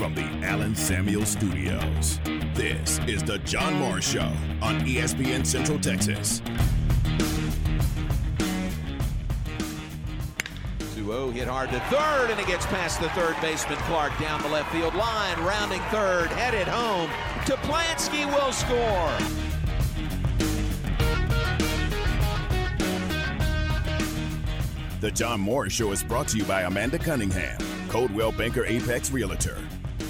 from the Allen Samuel Studios. This is the John Morris Show on ESPN Central Texas. 2-0 hit hard to third, and it gets past the third baseman Clark down the left field line, rounding third, headed home. To Plansky will score. The John Morris Show is brought to you by Amanda Cunningham, Coldwell Banker Apex Realtor,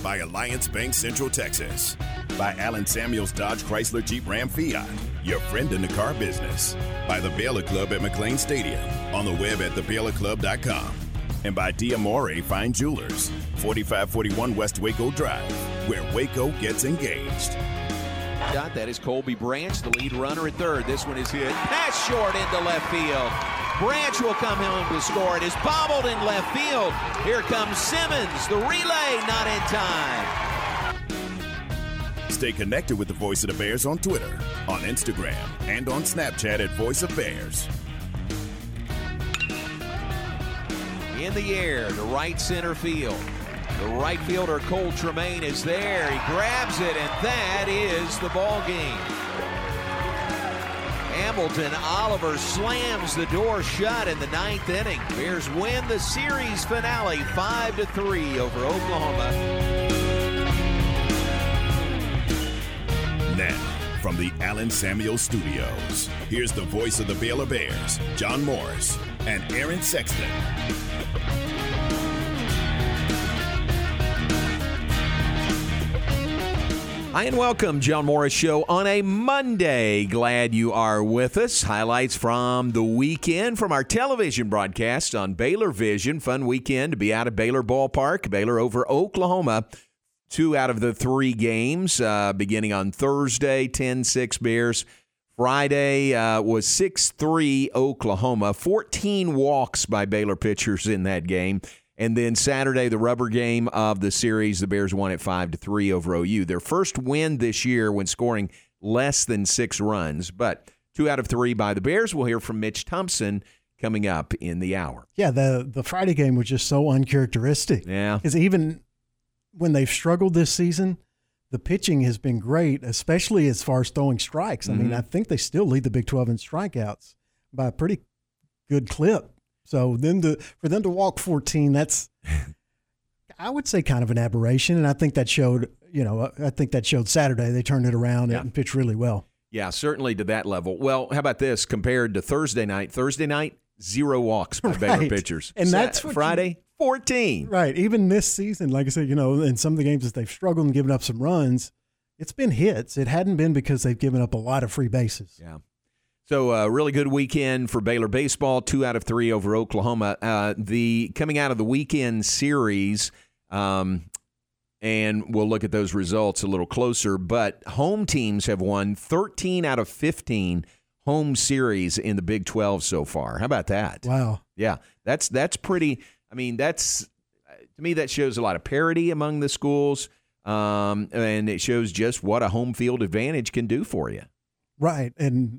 by Alliance Bank Central Texas, by Allen Samuels Dodge Chrysler Jeep Ram Fiat, your friend in the car business, by the Baylor Club at McLane Stadium, on the web at thebaylorclub.com, and by Diamore Fine Jewelers, 4541 West Waco Drive, where Waco gets engaged. That is Colby Branch, the lead runner at third. This one is hit. Pass short into left field. Branch will come home to score. It is bobbled in left field. Here comes Simmons. The relay not in time. Stay connected with the Voice of the Bears on Twitter, on Instagram, and on Snapchat at Voice of Bears. In the air to right center field. The right fielder Cole Tremaine is there. He grabs it, and that is the ball game. Hambleton Oliver slams the door shut in the ninth inning. Bears win the series finale 5 to 3 over Oklahoma. Now, from the Allen Samuel Studios, here's the voice of the Baylor Bears, John Morris, and Aaron Sexton. Hi and welcome, John Morris Show on a Monday. Glad you are with us. Highlights from the weekend from our television broadcast on Baylor Vision. Fun weekend to be out of Baylor Ballpark. Baylor over Oklahoma. Two out of the three games uh, beginning on Thursday, 10 6 Bears. Friday uh, was 6 3 Oklahoma. 14 walks by Baylor pitchers in that game. And then Saturday, the rubber game of the series, the Bears won at five to three over OU. Their first win this year when scoring less than six runs, but two out of three by the Bears. We'll hear from Mitch Thompson coming up in the hour. Yeah, the the Friday game was just so uncharacteristic. Yeah, because even when they've struggled this season, the pitching has been great, especially as far as throwing strikes. I mm-hmm. mean, I think they still lead the Big Twelve in strikeouts by a pretty good clip. So then to for them to walk 14, that's I would say kind of an aberration, and I think that showed. You know, I think that showed Saturday. They turned it around yeah. and pitched really well. Yeah, certainly to that level. Well, how about this compared to Thursday night? Thursday night, zero walks by right. Baylor pitchers, and that's Friday. You, 14. Right. Even this season, like I said, you know, in some of the games that they've struggled and given up some runs, it's been hits. It hadn't been because they've given up a lot of free bases. Yeah. So, a uh, really good weekend for Baylor baseball. Two out of three over Oklahoma. Uh, the coming out of the weekend series, um, and we'll look at those results a little closer. But home teams have won 13 out of 15 home series in the Big 12 so far. How about that? Wow. Yeah, that's that's pretty. I mean, that's to me that shows a lot of parity among the schools, um, and it shows just what a home field advantage can do for you. Right, and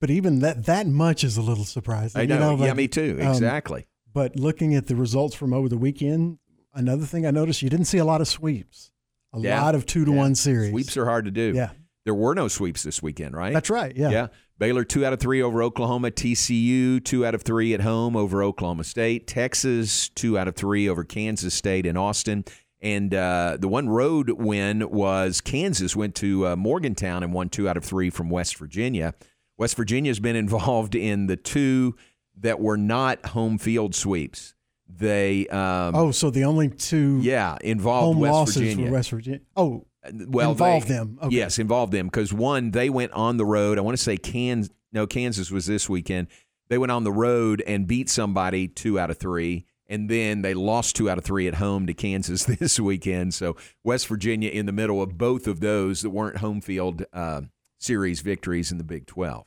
but even that that much is a little surprising. I know. You know like, yeah, me too. Um, exactly. Um, but looking at the results from over the weekend, another thing I noticed, you didn't see a lot of sweeps. A yeah. lot of two to yeah. one series. Sweeps are hard to do. Yeah. There were no sweeps this weekend, right? That's right. Yeah. Yeah. Baylor two out of three over Oklahoma. TCU two out of three at home over Oklahoma State. Texas two out of three over Kansas State in Austin. And uh, the one road win was Kansas went to uh, Morgantown and won two out of three from West Virginia. West Virginia's been involved in the two that were not home field sweeps. They um, oh, so the only two yeah involved home West losses Virginia. for West Virginia. Oh, well, involved they, them. Okay. Yes, involved them because one they went on the road. I want to say Kansas. No, Kansas was this weekend. They went on the road and beat somebody two out of three and then they lost two out of three at home to Kansas this weekend. So West Virginia in the middle of both of those that weren't home field uh, series victories in the Big 12.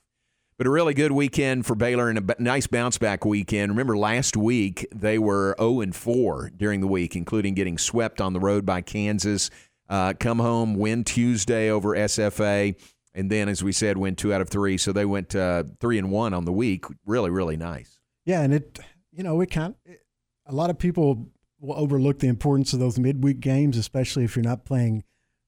But a really good weekend for Baylor and a nice bounce back weekend. Remember last week they were 0 and 4 during the week, including getting swept on the road by Kansas. Uh, come home, win Tuesday over SFA, and then, as we said, win two out of three. So they went uh, three and one on the week. Really, really nice. Yeah, and it, you know, it kind. Of, a lot of people will overlook the importance of those midweek games, especially if you're not playing,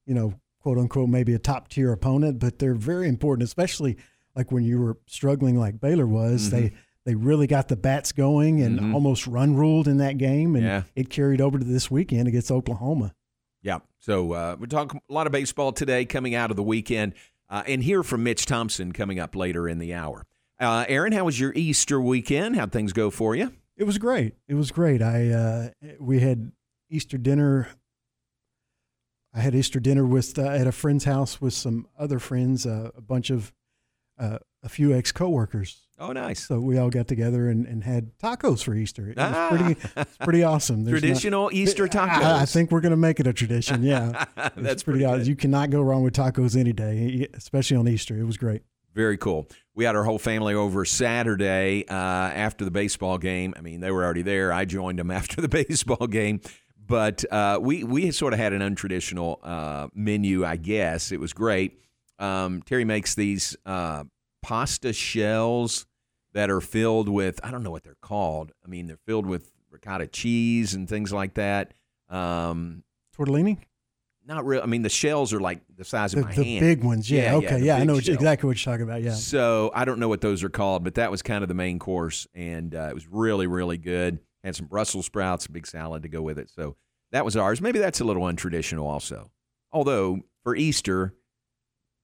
you know, quote unquote, maybe a top tier opponent. But they're very important, especially like when you were struggling like Baylor was. Mm-hmm. They they really got the bats going and mm-hmm. almost run ruled in that game, and yeah. it carried over to this weekend against Oklahoma. Yeah. So uh, we're talking a lot of baseball today coming out of the weekend, uh, and hear from Mitch Thompson coming up later in the hour. Uh, Aaron, how was your Easter weekend? How'd things go for you? It was great. It was great. I uh, we had Easter dinner. I had Easter dinner with uh, at a friend's house with some other friends, uh, a bunch of uh, a few ex coworkers. Oh, nice! So we all got together and, and had tacos for Easter. It ah. was pretty, it's pretty awesome. There's Traditional not, Easter tacos. I, I, think we're going to make it a tradition. Yeah, that's pretty. pretty You cannot go wrong with tacos any day, especially on Easter. It was great. Very cool. We had our whole family over Saturday uh, after the baseball game. I mean, they were already there. I joined them after the baseball game, but uh, we we sort of had an untraditional uh, menu. I guess it was great. Um, Terry makes these uh, pasta shells that are filled with I don't know what they're called. I mean, they're filled with ricotta cheese and things like that. Um, Tortellini. Not real. I mean, the shells are like the size of the, my the hand. The big ones. Yeah. yeah okay. Yeah. yeah I know what, exactly what you're talking about. Yeah. So I don't know what those are called, but that was kind of the main course, and uh, it was really, really good. Had some Brussels sprouts, a big salad to go with it. So that was ours. Maybe that's a little untraditional, also. Although for Easter,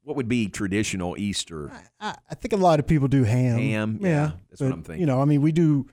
what would be traditional Easter? I, I, think a lot of people do ham. Ham, yeah, yeah that's but, what I'm thinking. You know, I mean, we do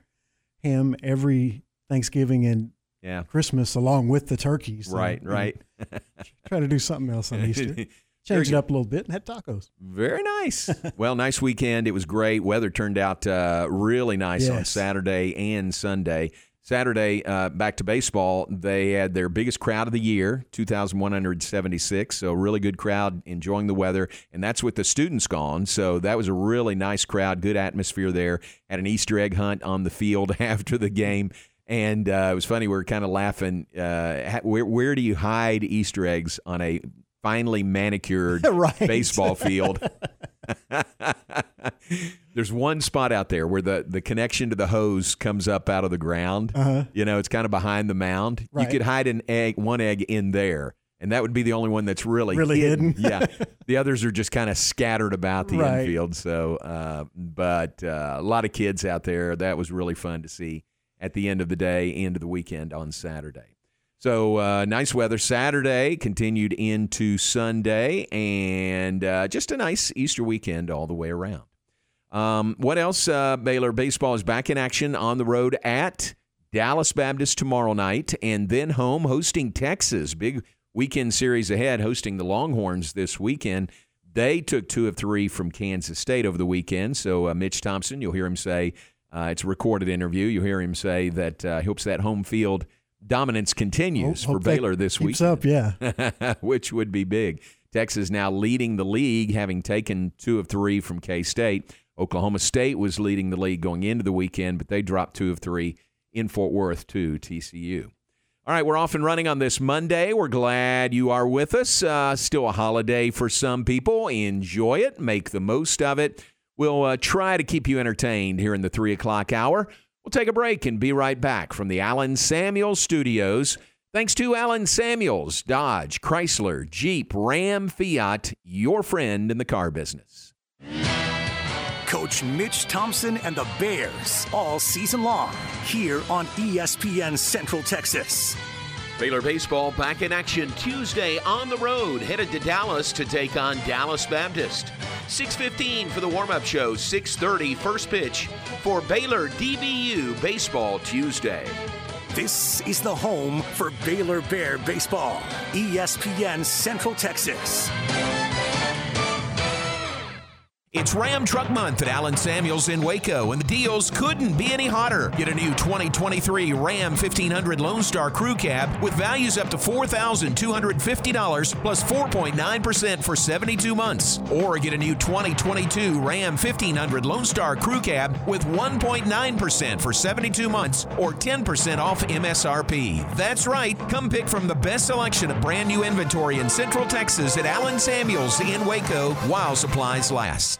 ham every Thanksgiving and yeah. Christmas along with the turkeys. So, right, right. try to do something else on Easter. Change it up a little bit and had tacos. Very nice. well, nice weekend. It was great. Weather turned out uh, really nice yes. on Saturday and Sunday. Saturday, uh, back to baseball, they had their biggest crowd of the year, 2,176. So, really good crowd, enjoying the weather. And that's with the students gone. So, that was a really nice crowd, good atmosphere there. Had an Easter egg hunt on the field after the game. And uh, it was funny, we were kind of laughing. Uh, where, where do you hide Easter eggs on a finely manicured right. baseball field? There's one spot out there where the, the connection to the hose comes up out of the ground. Uh-huh. You know, it's kind of behind the mound. Right. You could hide an egg, one egg in there, and that would be the only one that's really really hidden. hidden. yeah, the others are just kind of scattered about the right. infield. So, uh, but uh, a lot of kids out there. That was really fun to see at the end of the day, end of the weekend on Saturday. So uh, nice weather Saturday, continued into Sunday, and uh, just a nice Easter weekend all the way around. Um, what else? Uh, Baylor baseball is back in action on the road at Dallas Baptist tomorrow night, and then home hosting Texas. Big weekend series ahead, hosting the Longhorns this weekend. They took two of three from Kansas State over the weekend. So uh, Mitch Thompson, you'll hear him say uh, it's a recorded interview. You'll hear him say that uh, he hopes that home field dominance continues hope, for Baylor this week. up, yeah. Which would be big. Texas now leading the league, having taken two of three from K State. Oklahoma State was leading the league going into the weekend, but they dropped two of three in Fort Worth to TCU. All right, we're off and running on this Monday. We're glad you are with us. Uh, still a holiday for some people. Enjoy it, make the most of it. We'll uh, try to keep you entertained here in the three o'clock hour. We'll take a break and be right back from the Allen Samuels studios. Thanks to Allen Samuels, Dodge, Chrysler, Jeep, Ram, Fiat, your friend in the car business. Coach Mitch Thompson and the Bears all season long here on ESPN Central Texas. Baylor baseball back in action Tuesday on the road, headed to Dallas to take on Dallas Baptist. 6:15 for the warm-up show, 6:30 first pitch for Baylor DBU baseball Tuesday. This is the home for Baylor Bear baseball, ESPN Central Texas. It's Ram Truck Month at Allen Samuels in Waco, and the deals couldn't be any hotter. Get a new 2023 Ram 1500 Lone Star Crew Cab with values up to $4,250 plus 4.9% for 72 months. Or get a new 2022 Ram 1500 Lone Star Crew Cab with 1.9% for 72 months or 10% off MSRP. That's right. Come pick from the best selection of brand new inventory in Central Texas at Allen Samuels in Waco while supplies last.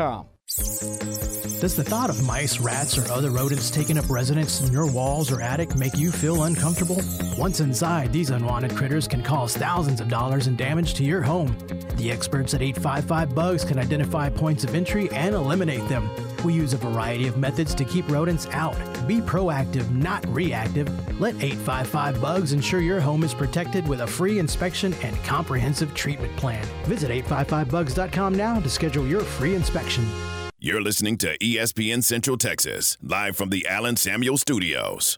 Does the thought of mice, rats, or other rodents taking up residence in your walls or attic make you feel uncomfortable? Once inside, these unwanted critters can cause thousands of dollars in damage to your home. The experts at 855 Bugs can identify points of entry and eliminate them. We use a variety of methods to keep rodents out. Be proactive, not reactive. Let 855 Bugs ensure your home is protected with a free inspection and comprehensive treatment plan. Visit 855bugs.com now to schedule your free inspection. You're listening to ESPN Central Texas, live from the Allen Samuel Studios.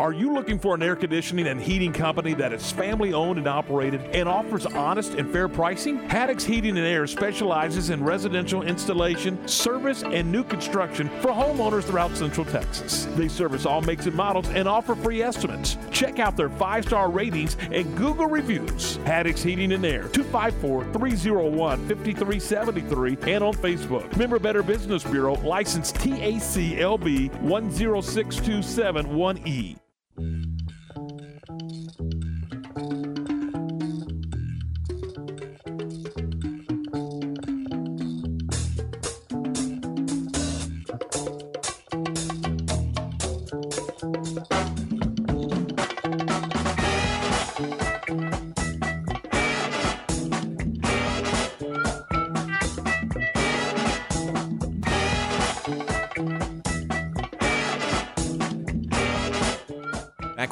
Are you looking for an air conditioning and heating company that is family owned and operated and offers honest and fair pricing? Haddix Heating and Air specializes in residential installation, service, and new construction for homeowners throughout Central Texas. They service all makes and models and offer free estimates. Check out their five star ratings and Google reviews. Haddix Heating and Air, 254 301 5373, and on Facebook. Member Better Business Bureau, license TACLB 10627-1E. Back Mm.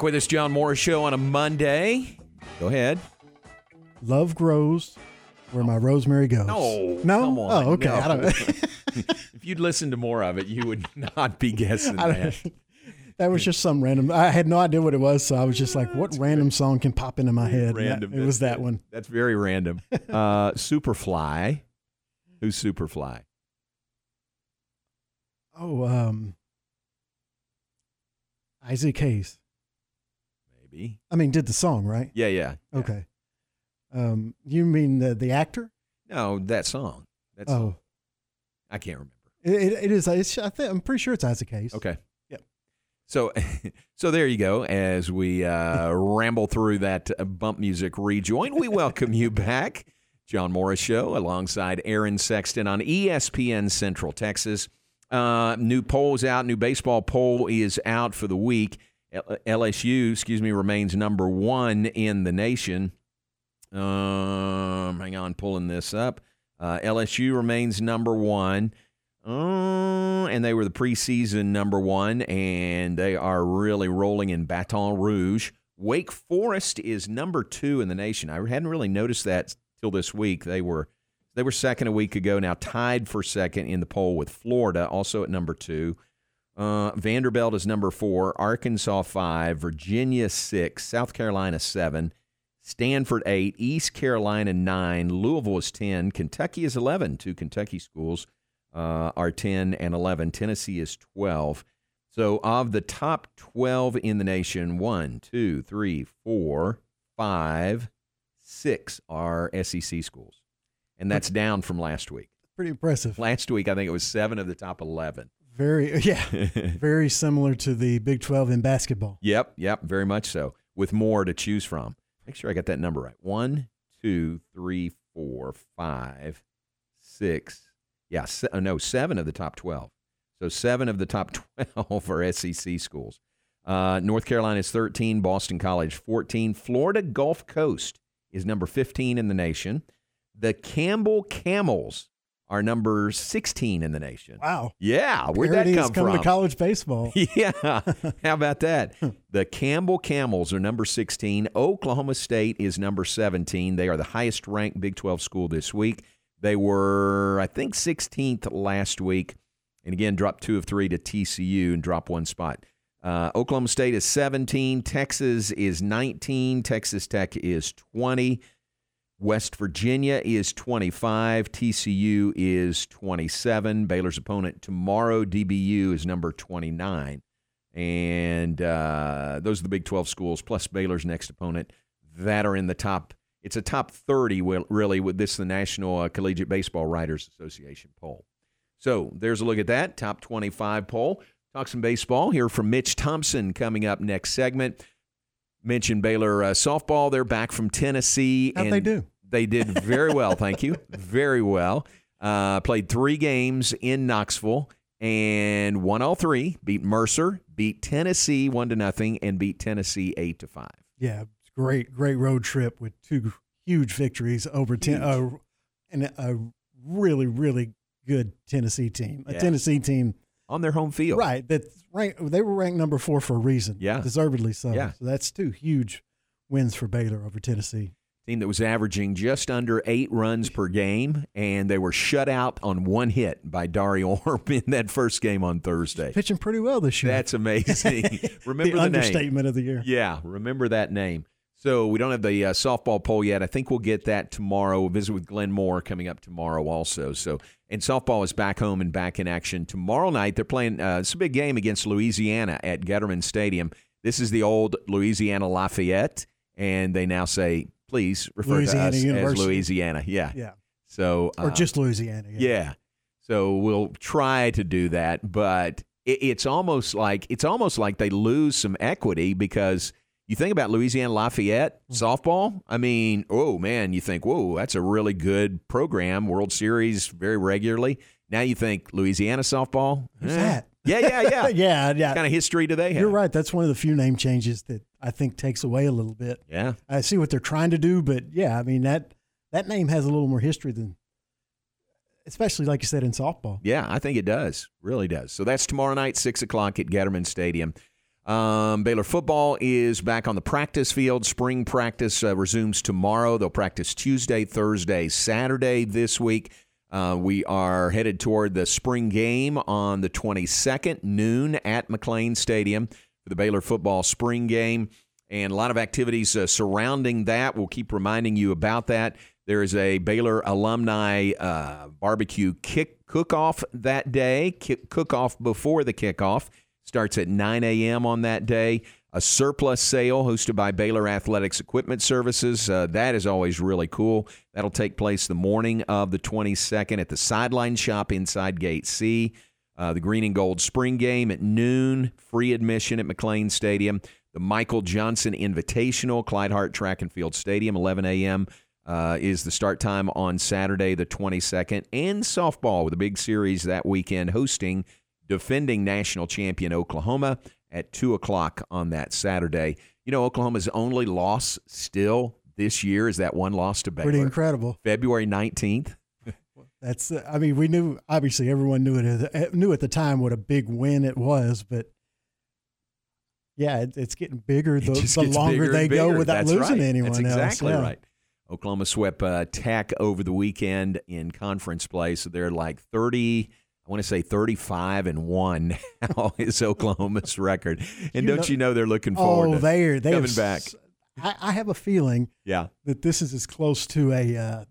With us, John Morris Show on a Monday. Go ahead. Love grows where my rosemary goes. No, no. come on, oh, okay. no. I don't. if you'd listened to more of it, you would not be guessing that. that was just some random. I had no idea what it was, so I was just like, "What random song can pop into my head?" That- Random. it was that one. That's very random. Uh, Superfly. Who's Superfly? Oh, um, Isaac Hayes. Maybe. I mean, did the song right? Yeah, yeah. yeah. Okay. Um, you mean the the actor? No, that song. That's Oh, I can't remember. it, it, it is. It's, I think I'm pretty sure it's Isaac Hayes. Okay. Yep. So, so there you go. As we uh, ramble through that bump music rejoin, we welcome you back, John Morris Show, alongside Aaron Sexton on ESPN Central Texas. Uh, new polls out. New baseball poll is out for the week. LSU, excuse me, remains number one in the nation. Um, hang on, pulling this up. Uh, LSU remains number one. Uh, and they were the preseason number one, and they are really rolling in Baton Rouge. Wake Forest is number two in the nation. I hadn't really noticed that till this week. They were they were second a week ago. Now tied for second in the poll with Florida, also at number two. Uh, Vanderbilt is number four. Arkansas five. Virginia six. South Carolina seven. Stanford eight. East Carolina nine. Louisville is ten. Kentucky is eleven. Two Kentucky schools uh, are 10 and 11. Tennessee is 12. So, of the top 12 in the nation, one, two, three, four, five, six are SEC schools. And that's down from last week. Pretty impressive. Last week, I think it was seven of the top 11. Very, yeah, very similar to the Big 12 in basketball. Yep, yep, very much so, with more to choose from. Make sure I got that number right. One, two, three, four, five, six. Yeah, se- uh, no, seven of the top 12. So seven of the top 12 are SEC schools. Uh, North Carolina is 13, Boston College 14, Florida Gulf Coast is number 15 in the nation. The Campbell Camels are number 16 in the nation. Wow. Yeah, where'd Parity that come come from? to college baseball. Yeah. How about that? The Campbell Camels are number 16. Oklahoma State is number 17. They are the highest ranked Big 12 school this week. They were, I think, 16th last week. And again, dropped two of three to TCU and dropped one spot. Uh, Oklahoma State is 17. Texas is 19. Texas Tech is 20. West Virginia is 25. TCU is 27. Baylor's opponent tomorrow, DBU, is number 29. And uh, those are the Big 12 schools, plus Baylor's next opponent that are in the top. It's a top 30, well, really, with this, the National uh, Collegiate Baseball Writers Association poll. So there's a look at that top 25 poll. Talk some baseball here from Mitch Thompson coming up next segment. Mentioned Baylor uh, softball. They're back from Tennessee. How'd and they do? They did very well, thank you. Very well. Uh, played three games in Knoxville and won all three. Beat Mercer, beat Tennessee one to nothing, and beat Tennessee eight to five. Yeah, great, great road trip with two huge victories over ten, uh, and a really, really good Tennessee team. A Yeah. Tennessee team, on their home field. right? That ranked, they were ranked number four for a reason. Yeah. deservedly so. Yeah. So that's two huge wins for Baylor over Tennessee. Team that was averaging just under eight runs per game, and they were shut out on one hit by Dariana Orme in that first game on Thursday. Pitching pretty well this year. That's amazing. Remember the, the, name. understatement of the year. Yeah, remember that name. So we don't have the uh, softball poll yet. I think we'll get that tomorrow. We'll visit with Glenn Moore coming up tomorrow also. So and softball is back home and back in action tomorrow night. They're playing. Uh, it's a big game against Louisiana at Getterman Stadium. This is the old Louisiana Lafayette, and they now say, please refer Louisiana to us University. as Louisiana. Yeah. Yeah, So or uh, just Louisiana. yeah. So we'll try to do that, but it, it's almost like it's almost like they lose some equity because you think about Louisiana Lafayette Mm-hmm. softball. I mean, oh man, you think, whoa, that's a really good program, World Series very regularly. Now you think Louisiana softball. Who's Eh. that? Yeah, yeah, yeah. yeah, yeah. What kind of history do they have? You're right. That's one of the few name changes that I think takes away a little bit. Yeah. I see what they're trying to do, but yeah, I mean that that name has a little more history than, especially like you said in softball. Yeah, I think it does. Really does. So that's tomorrow night, 6 o'clock at Getterman Stadium. Um, Baylor football is back on the practice field. Spring practice uh, resumes tomorrow. They'll practice Tuesday, Thursday, Saturday this week. Uh, we are headed toward the spring game on the 22nd, noon at McLane Stadium for the Baylor football spring game. And a lot of activities uh, surrounding that. We'll keep reminding you about that. There is a Baylor alumni uh, barbecue kick cook-off that day. Kick, cook-off before the kickoff starts at 9 a.m. on that day. A surplus sale hosted by Baylor Athletics Equipment Services. Uh, that is always really cool. That'll take place the morning of the 22nd at the Sideline Shop inside Gate C. Uh, the Green and Gold Spring Game at noon, free admission at McLane Stadium. The Michael Johnson Invitational, Clyde Hart Track and Field Stadium, 11 a.m. Uh, is the start time on Saturday, the 22nd. And softball with a big series that weekend hosting defending national champion Oklahoma at 2 o'clock on that Saturday. You know, Oklahoma's only loss still this year is that one loss to Baylor. Pretty incredible. February 19th. That's uh, I mean we knew obviously everyone knew it knew at the time what a big win it was, but yeah, it, it's getting bigger the, the longer bigger they go without That's losing right. anyone That's else. exactly Yeah. right. Oklahoma swept uh, Tech over the weekend in conference play, so they're like 30. I want to say 35 and one now is Oklahoma's record. And You don't know- you know they're looking forward Oh, to they're they coming back? I, have a feeling Yeah. that this is as close to a uh,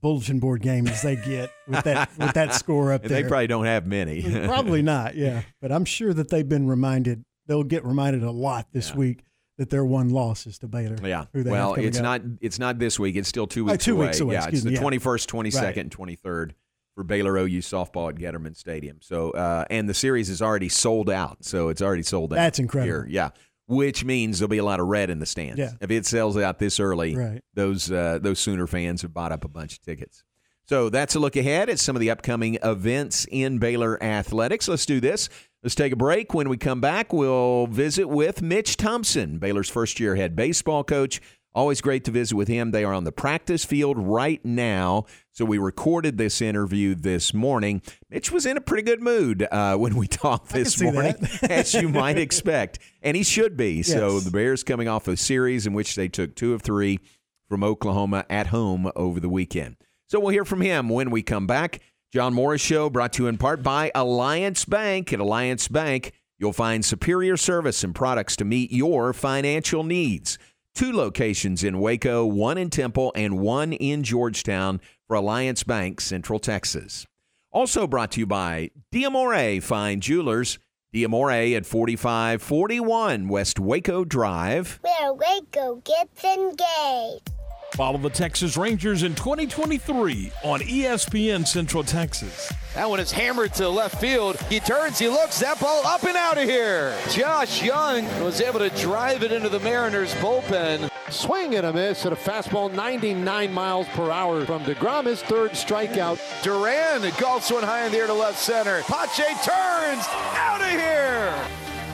bulletin board game as they get with that with that score up And there. they probably don't have many. Probably not, yeah. But I'm sure that they've been reminded. They'll get reminded a lot this Yeah. week that their one loss is to Baylor. Yeah. they Well, it's up. not it's not this week. It's still two Oh, weeks two away. weeks away, Yeah, it's the yeah. 21st, 22nd, Right. and 23rd for Baylor OU softball at Getterman Stadium. So, uh, and the series is already sold out. So it's already sold out. That's incredible. Here. Yeah, which means there'll be a lot of red in the stands. Yeah. If it sells out this early, Right. those uh, those Sooner fans have bought up a bunch of tickets. So that's a look ahead at some of the upcoming events in Baylor athletics. Let's do this. Let's take a break. When we come back, we'll visit with Mitch Thompson, Baylor's first year head baseball coach. Always great to visit with him. They are on the practice field right now. So we recorded this interview this morning. Mitch was in a pretty good mood uh, when we talked this morning, as you might expect. And he should be. So the Bears coming off a series in which they took two of three from Oklahoma at home over the weekend. So we'll hear from him when we come back. John Morris Show brought to you in part by Alliance Bank. At Alliance Bank, you'll find superior service and products to meet your financial needs. Two locations in Waco, one in Temple, and one in Georgetown for Alliance Bank, Central Texas. Also brought to you by Diamore Fine Jewelers. Diamore at 4541 West Waco Drive. Where Waco gets engaged. Follow the Texas Rangers in 2023 on ESPN Central Texas. That one is hammered to left field. He turns, he looks, that ball up and out of here. Josh Young was able to drive it into the Mariners bullpen. Swing and a miss at a fastball 99 miles per hour from DeGrom, his third strikeout. Duran golfs one high in the air to left center. Pache turns, out of here.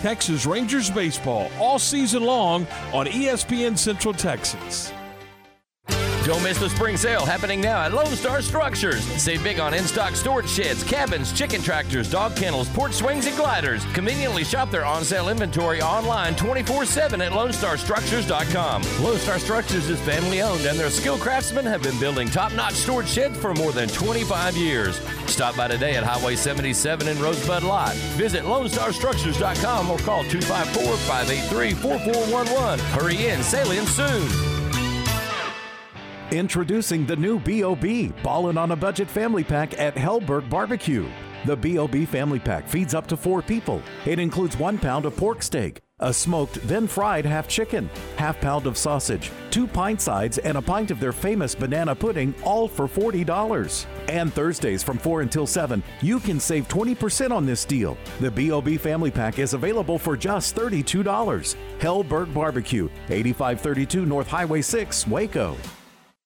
Texas Rangers baseball all season long on ESPN Central Texas. Don't miss the spring sale happening now at Lone Star Structures. Save big on in-stock storage sheds, cabins, chicken tractors, dog kennels, porch swings, and gliders. Conveniently shop their on-sale inventory online 24-7 at LoneStarStructures.com. Lone Star Structures is family-owned, and their skilled craftsmen have been building top-notch storage sheds for more than 25 years. Stop by today at Highway 77 in Rosebud Lot. Visit LoneStarStructures.com or call 254-583-4411. Hurry in, sailing soon. Introducing the new B.O.B. Ballin' on a Budget Family Pack at Helberg Barbecue. The B.O.B. Family Pack feeds up to four people. It includes one pound of pork steak, a smoked, then fried half chicken, half pound of sausage, two pint sides, and a pint of their famous banana pudding, all for $40. And Thursdays from 4 until 7, you can save 20% on this deal. The B.O.B. Family Pack is available for just $32. Helberg Barbecue, 8532 North Highway 6, Waco.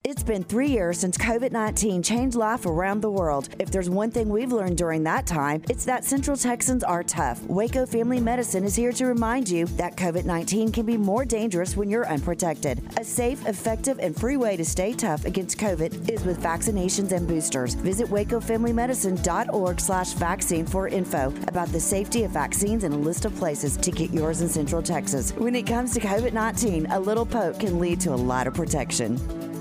It's been three years since COVID 19 changed life around the world. If there's one thing we've learned during that time, it's that Central Texans are tough. Waco Family Medicine is here to remind you that COVID 19 can be more dangerous when you're unprotected. A safe, effective, and free way to stay tough against COVID is with vaccinations and boosters. Visit wacofamilymedicine.org slash vaccine for info about the safety of vaccines and a list of places to get yours in Central Texas. When it comes to COVID 19, a little poke can lead to a lot of protection.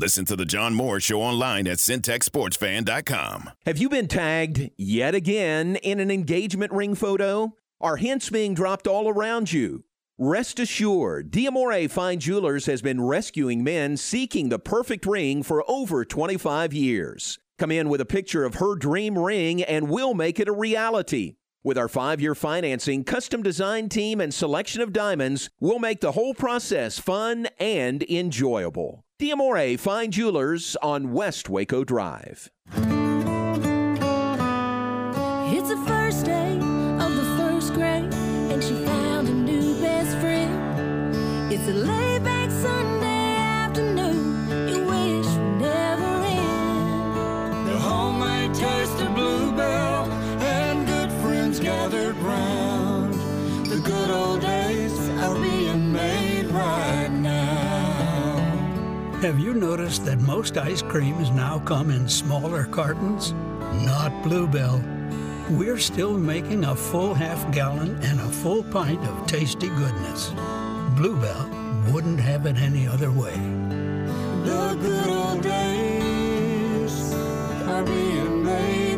Listen to the John Morris Show online at syntechsportsfan.com. Have you been tagged yet again in an engagement ring photo? Are hints being dropped all around you? Rest assured, Diamore Fine Jewelers has been rescuing men seeking the perfect ring for over 25 years. Come in with a picture of her dream ring and we'll make it a reality. With our five year financing, custom design team, and selection of diamonds, we'll make the whole process fun and enjoyable. Diamore Fine Jewelers on West Waco Drive. It's the first day of the first grade, and she found a new best friend. It's a good old days are being made right now. Have you noticed that most ice creams now come in smaller cartons? Not Bluebell. We're still making a full half gallon and a full pint of tasty goodness. Bluebell wouldn't have it any other way. The good old days are being made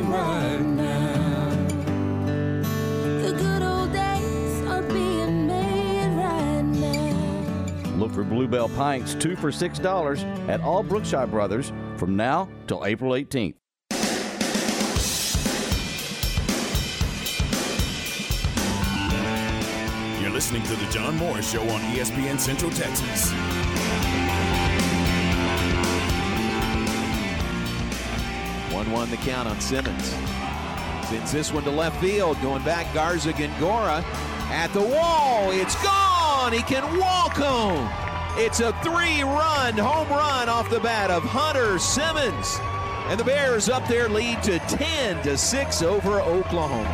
Bluebell Pints, two for $6 at all Brookshire Brothers from now till April 18th. You're listening to the John Morris Show on ESPN Central Texas. 1 1 the count on Simmons. Sends this one to left field. Going back, Garza Gongora at the wall. It's gone. He can walk home. It's a three run home run off the bat of Hunter Simmons. And the Bears up their lead to 10 to 6 over Oklahoma.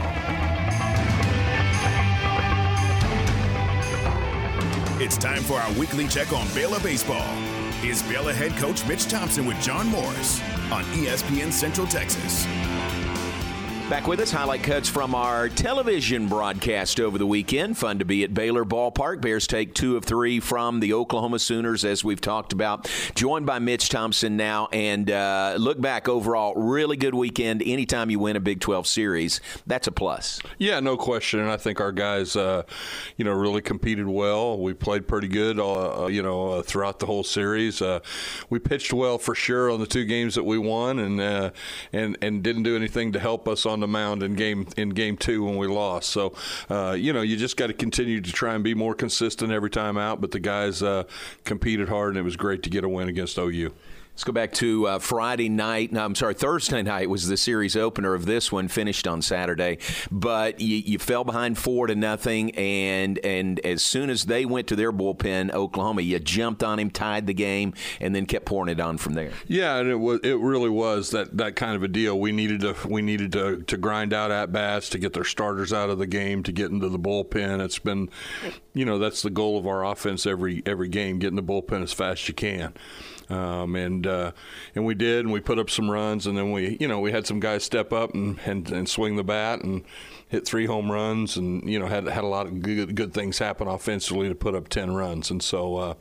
It's time for our weekly check on Baylor baseball. Here's Baylor head coach Mitch Thompson with John Morris on ESPN Central Texas. Back with us, highlight cuts from our television broadcast over the weekend. Fun to be at Baylor Ballpark. Bears take two of three from the Oklahoma Sooners, as we've talked about. Joined by Mitch Thompson now, and uh, look back overall, really good weekend. Anytime you win a Big 12 series, that's a plus. Yeah, no question. And I think our guys, uh, you know, really competed well. We played pretty good, uh, you know, uh, throughout the whole series. Uh, we pitched well for sure on the two games that we won, and uh, and and didn't do anything to help us on the mound in game in game two when we lost. So, uh, you know, you just got to continue to try and be more consistent every time out. But the guys competed hard, and it was great to get a win against OU. Let's go back to uh, Friday night. No, I'm sorry, Thursday night was the series opener of this one, finished on Saturday. But you, you, fell behind four to nothing, and and as soon as they went to their bullpen, Oklahoma, you jumped on him, tied the game, and then kept pouring it on from there. Yeah, and it was it really was that, that kind of a deal. We needed to we needed to, to grind out at bats to get their starters out of the game to get into the bullpen. It's been, you know, that's the goal of our offense every every game, getting the bullpen as fast as you can. Um, and uh, and we did, and we put up some runs, and then we, you know, we had some guys step up and, and, and swing the bat and hit three home runs, and you know, had had a lot of good good things happen offensively to put up ten runs, and so. Uh,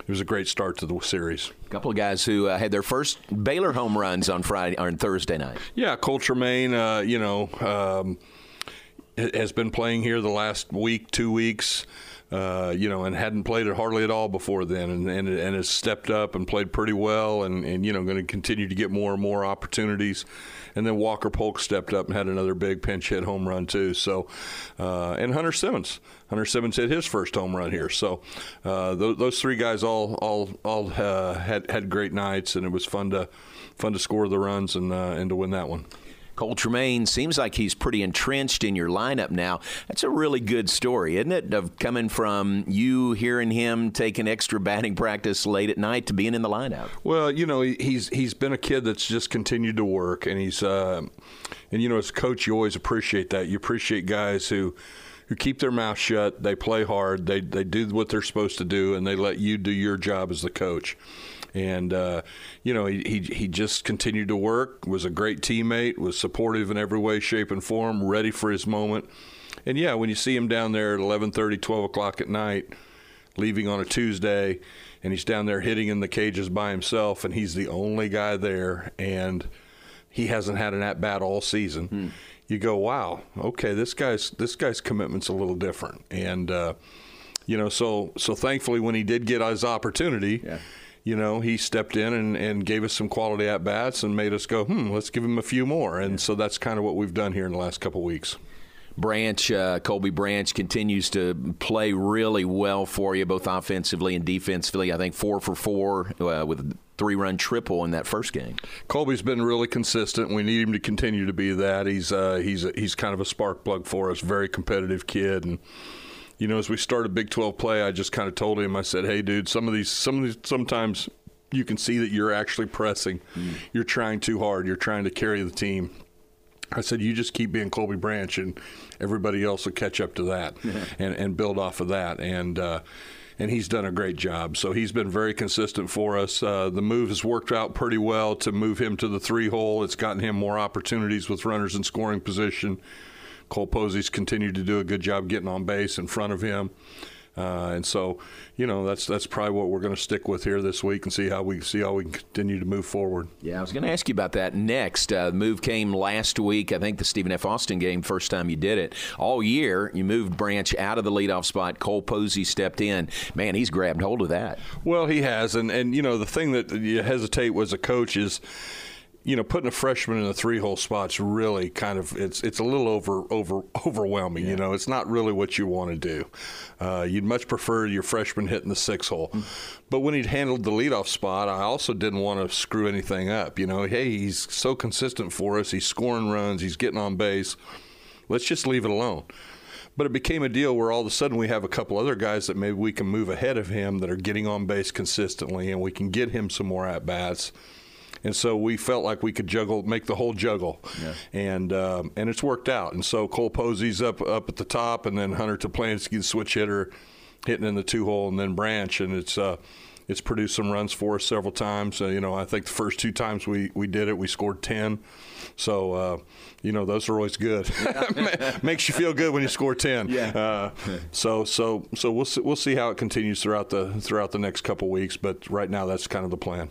it was a great start to the series. A couple of guys who uh, had their first Baylor home runs on Friday or on Thursday night. Yeah, Cole Tremaine, uh, you know, um, has been playing here the last week, two weeks. Uh, you know, and hadn't played it hardly at all before then, and, and, and has stepped up and played pretty well, and, and you know, going to continue to get more and more opportunities. And then Walker Polk stepped up and had another big pinch hit home run too. So, uh, and Hunter Simmons, Hunter Simmons hit his first home run here. So, uh, those, three guys all all all uh, had had great nights, and it was fun to fun to score the runs and uh, and to win that one. Cole Tremaine seems like he's pretty entrenched in your lineup now. That's a really good story, isn't it? Of coming from you hearing him taking extra batting practice late at night to being in the lineup. Well, you know, he's he's been a kid that's just continued to work, and he's uh, and you know, as a coach, you always appreciate that. You appreciate guys who who keep their mouth shut, they play hard, they they do what they're supposed to do, and they let you do your job as the coach and uh, you know he, he he just continued to work. Was a great teammate. Was supportive in every way, shape, and form. Ready for his moment. And yeah, when you see him down there at 11:30, 12 o'clock at night, leaving on a Tuesday, and he's down there hitting in the cages by himself, and he's the only guy there, and he hasn't had an at bat all season. Hmm. You go, wow, okay, this guy's this guy's commitment's a little different, and uh, you know, so so thankfully when he did get his opportunity. Yeah you know, he stepped in and, and gave us some quality at bats and made us go, hmm, let's give him a few more. And so that's kind of what we've done here in the last couple of weeks. Branch, uh, Colby Branch continues to play really well for you, both offensively and defensively. I think four for four uh, with three run triple in that first game. Colby's been really consistent. We need him to continue to be that. He's uh, he's he's kind of a spark plug for us. Very competitive kid and you know, as we started Big 12 play, I just kind of told him, I said, "Hey, dude, some of these, some of these, sometimes you can see that you're actually pressing. Mm. You're trying too hard. You're trying to carry the team." I said, "You just keep being Colby Branch, and everybody else will catch up to that, and and build off of that." And uh, and he's done a great job. So he's been very consistent for us. Uh, the move has worked out pretty well to move him to the three hole. It's gotten him more opportunities with runners in scoring position. Cole Posey's continued to do a good job getting on base in front of him. Uh, and so, you know, that's that's probably what we're going to stick with here this week and see how we see how we continue to move forward. Yeah, I was going to ask you about that next. Uh, the move came last week. I think the Stephen F. Austin game, first time you did it all year. You moved Branch out of the leadoff spot. Cole Posey stepped in. Man, he's grabbed hold of that. Well, he has, and and you know the thing that you hesitate was a coach is you know, putting a freshman in a three-hole spot's really kind of it's it's a little over over overwhelming. You know, it's not really what you want to do. Uh, you'd much prefer your freshman hitting the six hole. Hmm. But when he'd handled the leadoff spot, I also didn't want to screw anything up. You know, hey, he's so consistent for us. He's scoring runs. He's getting on base. Let's just leave it alone. But it became a deal where all of a sudden we have a couple other guys that maybe we can move ahead of him that are getting on base consistently, and we can get him some more at bats. And so we felt like we could juggle, make the whole juggle, and um, and it's worked out. And so Cole Posey's up up at the top, and then Hunter Toplansky, the switch hitter, hitting in the two hole, and then Branch, and it's. Uh, it's produced some runs for us several times. Uh, you know, I think the first two times we, we did it, we scored 10. So, uh, you know, those are always good. Makes you feel good when you score 10. Yeah. Uh, so, so, so we'll see, we'll see how it continues throughout the throughout the next couple weeks. But right now, that's kind of the plan.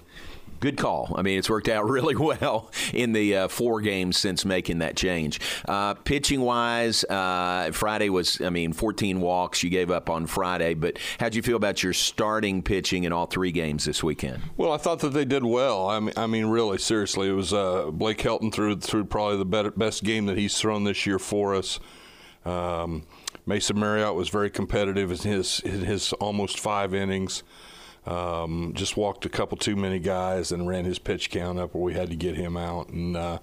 Good call. I mean, it's worked out really well in the uh, four games since making that change. Uh, pitching wise, uh, Friday was, I mean, 14 walks you gave up on Friday, but how'd you feel about your starting pitching in all three games this weekend? Well, I thought that they did well. I mean, I mean, really, seriously, it was uh, Blake Helton threw through probably the better, best game that he's thrown this year for us. Um, Mason Marriott was very competitive in his in his almost five innings. Um, just walked a couple too many guys and ran his pitch count up where we had to get him out. And uh,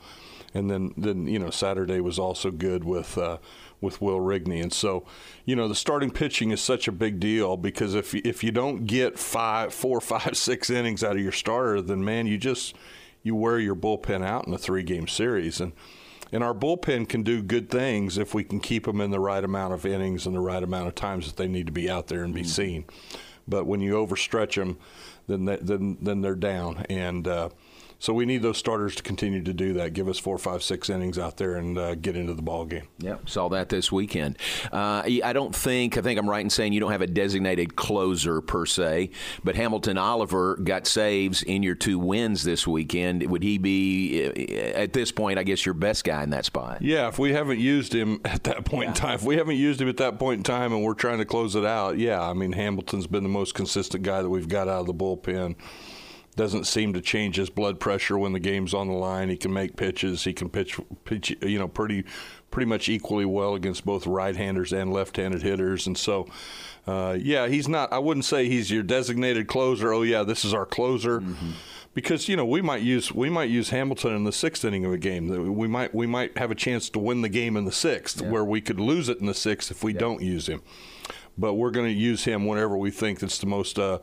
and then then you know Saturday was also good with. Uh, with Will Rigney, and so, you know, the starting pitching is such a big deal because if if you don't get five, four, five, six innings out of your starter, then man, you just you wear your bullpen out in a three game series, and and our bullpen can do good things if we can keep them in the right amount of innings and the right amount of times that they need to be out there and be seen. But when you overstretch them, then they, then then they're down, and uh, so we need those starters to continue to do that. Give us four, five, six innings out there and uh, get into the ball game. Yep, saw that this weekend. Uh, I don't think I think I'm right in saying you don't have a designated closer per se, but Hambleton Oliver got saves in your two wins this weekend. Would he be at this point? I guess your best guy in that spot. Yeah, if we haven't used him at that point in time, if we haven't used him at that point in time, and we're trying to close it out, yeah, I mean Hambleton's been the most consistent guy that we've got out of the bullpen doesn't seem to change his blood pressure when the game's on the line. He can make pitches. He can pitch, pitch you know, pretty, pretty much equally well against both right-handers and left-handed hitters. And so, uh, yeah, he's not. I wouldn't say he's your designated closer. Oh yeah, this is our closer. Because you know we might use we might use Hambleton in the sixth inning of a game. We might we might have a chance to win the game in the sixth, where we could lose it in the sixth if we don't use him. But we're going to use him whenever we think it's the most uh,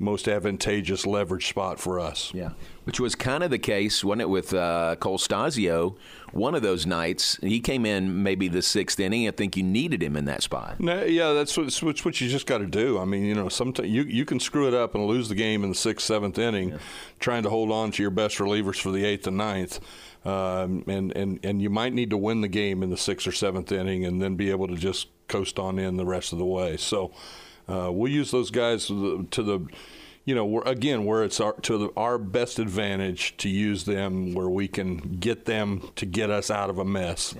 most advantageous leverage spot for us. Yeah. Which was kind of the case, wasn't it, with uh, Cole Stasio? One of those nights, he came in maybe the sixth inning. I think you needed him in that spot. No, yeah, that's what, it's what you just got to do. I mean, you know, sometimes you you can screw it up and lose the game in the sixth, seventh inning, trying to hold on to your best relievers for the eighth and ninth. Um, and, and, and you might need to win the game in the sixth or seventh inning and then be able to just coast on in the rest of the way. So uh, we'll use those guys to the, to the you know, again, where it's our, to the, our best advantage to use them where we can get them to get us out of a mess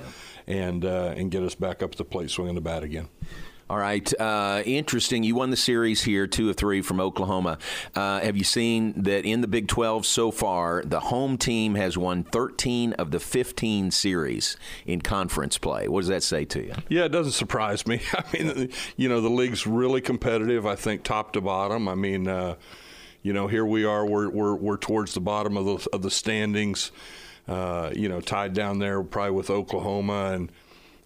and, uh, and get us back up to the plate swinging the bat again. All right. Uh, interesting. You won the series here, two of three from Oklahoma. Uh, have you seen that in the Big 12 so far, the home team has won 13 of the 15 series in conference play? What does that say to you? Yeah, it doesn't surprise me. I mean, you know, the league's really competitive, I think, top to bottom. I mean, uh, you know, here we are, we're, we're, we're towards the bottom of the, of the standings, uh, you know, tied down there probably with Oklahoma and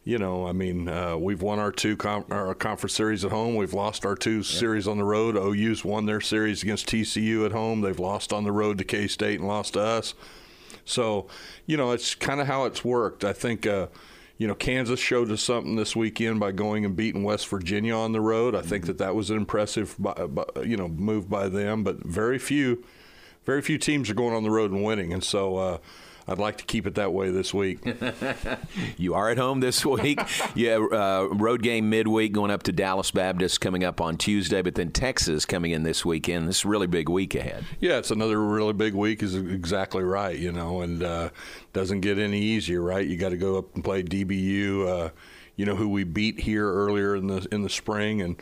you know, I mean, uh, we've won our two com- our conference series at home. We've lost our two series on the road. OU's won their series against TCU at home. They've lost on the road to K State and lost to us. So, you know, it's kind of how it's worked. I think, uh, you know, Kansas showed us something this weekend by going and beating West Virginia on the road. I think that that was an impressive, by, by, you know, move by them. But very few, very few teams are going on the road and winning, and so. Uh, I'd like to keep it that way this week. you are at home this week. yeah, uh, road game midweek going up to Dallas Baptist coming up on Tuesday, but then Texas coming in this weekend. This really big week ahead. Yeah, it's another really big week. Is exactly right. You know, and uh, doesn't get any easier. Right, you got to go up and play DBU. Uh, you know who we beat here earlier in the in the spring and.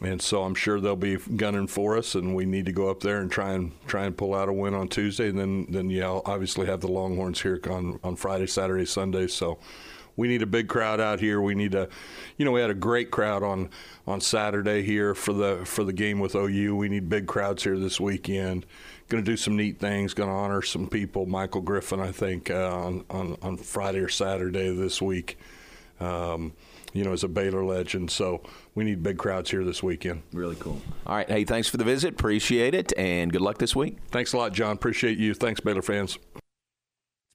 And so I'm sure they'll be gunning for us, and we need to go up there and try and try and pull out a win on Tuesday, and then then yeah, obviously have the Longhorns here on on Friday, Saturday, Sunday. So we need a big crowd out here. We need a, you know, we had a great crowd on on Saturday here for the for the game with OU. We need big crowds here this weekend. Going to do some neat things. Going to honor some people. Michael Griffin, I think, uh, on, on on Friday or Saturday this week. Um, you know, as a Baylor legend. So we need big crowds here this weekend. Really cool. All right. Hey, thanks for the visit. Appreciate it. And good luck this week. Thanks a lot, John. Appreciate you. Thanks, Baylor fans.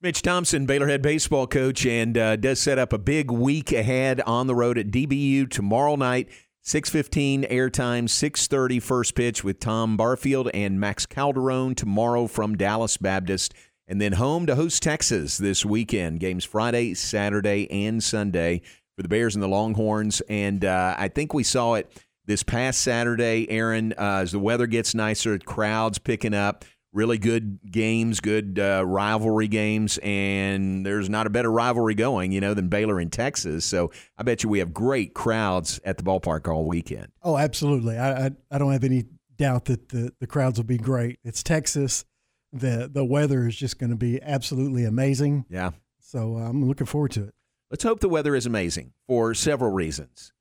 Mitch Thompson, Baylor head baseball coach, and uh, does set up a big week ahead on the road at DBU tomorrow night. 6:15 airtime, 6:30 first pitch with Tom Barfield and Max Calderon tomorrow from Dallas Baptist, and then home to host Texas this weekend. Games Friday, Saturday, and Sunday for the Bears and the Longhorns. And uh, I think we saw it this past Saturday, Aaron, uh, as the weather gets nicer, crowds picking up. Really good games, good uh, rivalry games, and there's not a better rivalry going, you know, than Baylor and Texas. So I bet you we have great crowds at the ballpark all weekend. Oh, absolutely. I I, I don't have any doubt that the, the crowds will be great. It's Texas. The the weather is just going to be absolutely amazing. Yeah. So uh, I'm looking forward to it. Let's hope the weather is amazing for several reasons.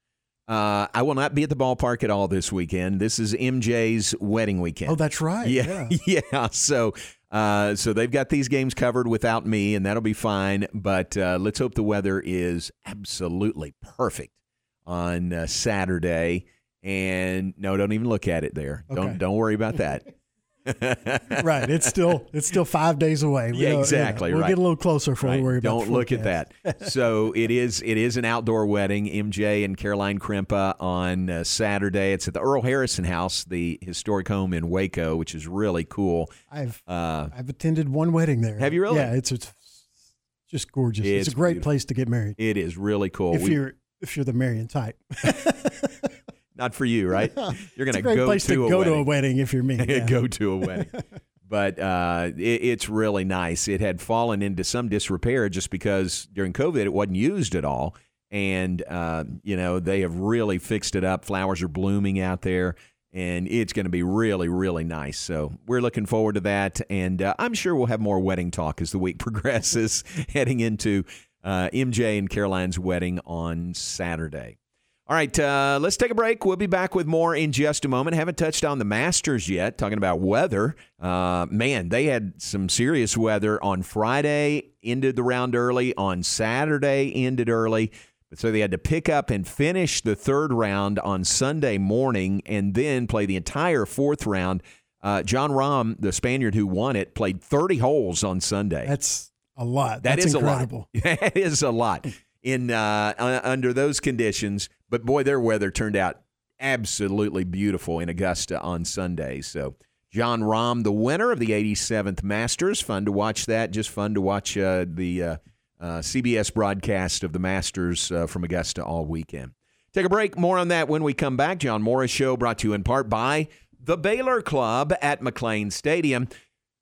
Uh, I will not be at the ballpark at all this weekend. This is MJ's wedding weekend. Oh, that's right. Yeah, yeah. yeah. So, uh, so they've got these games covered without me, and that'll be fine. But uh, let's hope the weather is absolutely perfect on uh, Saturday. And no, don't even look at it there. Okay. Don't don't worry about that. right. It's still it's still five days away. We Yeah, know- exactly, We'll right. get a little closer before we Right. worry about. Don't look at that. so it is it is an outdoor wedding. MJ and Caroline Krimpa on uh, Saturday. It's at the Earle Harrison House, the historic home in Waco, which is really cool. I've Uh, I've attended one wedding there. Have you really? Yeah, it's it's just gorgeous. It's, It's a great beautiful. place to get married. it is really cool. if We- you're if you're the Marion type. not for you, right? You're going a great go place to, to a go wedding. to a wedding if you're me. yeah. go to a wedding. But uh, it, it's really nice. It had fallen into some disrepair just because during COVID it wasn't used at all. And, uh, you know, they have really fixed it up. Flowers are blooming out there, and it's going to be really, really nice. So we're looking forward to that. And uh, I'm sure we'll have more wedding talk as the week progresses, heading into uh, MJ and Caroline's wedding on Saturday. All right, uh, let's take a break. We'll be back with more in just a moment. Haven't touched on the Masters yet, talking about weather. Uh, man, they had some serious weather on Friday, ended the round early. On Saturday, ended early. But so they had to pick up and finish the third round on Sunday morning and then play the entire fourth round. Uh, Jon Rahm, the Spaniard who won it, played 30 holes on Sunday. That's a lot. That That's is incredible. a lot. That is a lot in uh, uh, under those conditions. But boy, their weather turned out absolutely beautiful in Augusta on Sunday. So Jon Rahm, the winner of the 87th Masters, fun to watch that. Just fun to watch uh, the uh, uh, CBS broadcast of the Masters uh, from Augusta all weekend. Take a break. More on that when we come back. John Morris Show brought to you in part by the Baylor Club at McLane Stadium.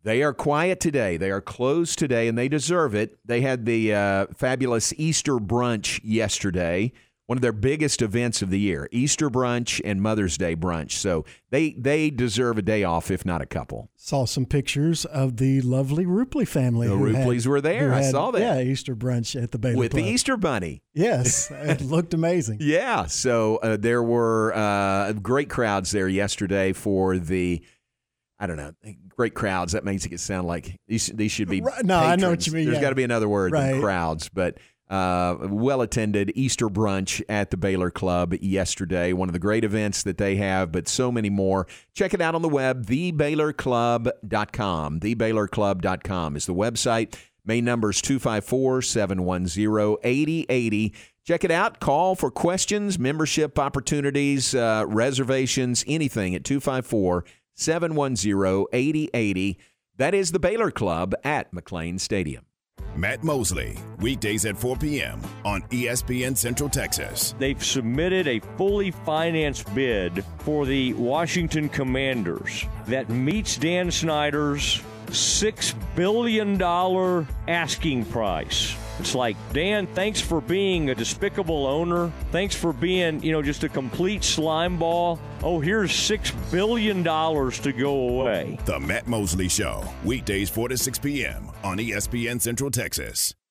They are quiet today. They are closed today, and they deserve it. They had the uh, fabulous Easter brunch yesterday, one of their biggest events of the year. Easter brunch and Mother's Day brunch. So they they deserve a day off, if not a couple. Saw some pictures of the lovely Rupley family. The who had- Rupleys were there. who I saw that. Yeah, Easter brunch at the Baylor With the Easter Bunny. Yes, it looked amazing. Yeah, so uh, there were uh, great crowds there yesterday for the. I don't know, great crowds. That makes it sound like these these should be. Right, no, I know what you mean, There's yeah. got to be another word than crowds, but uh, well attended Easter brunch at the Baylor Club yesterday. One of the great events that they have, but so many more. Check it out on the web, thebaylorclub.com. Thebaylorclub.com is the website. Main numbers 254 710 8080. Check it out. Call for questions, membership opportunities, uh, reservations, anything at 254 710 8080. That is the Baylor Club at McLane Stadium. Matt Mosley, weekdays at 4 p.m. on ESPN Central Texas. They've submitted a fully financed bid for the Washington Commanders that meets Dan Snyder's $6 billion asking price. It's like, Dan, thanks for being a despicable owner. Thanks for being, you know, just a complete slime ball. Oh, here's $6 billion to go away. The Matt Mosley Show, weekdays 4 to 6 p.m. on ESPN Central Texas.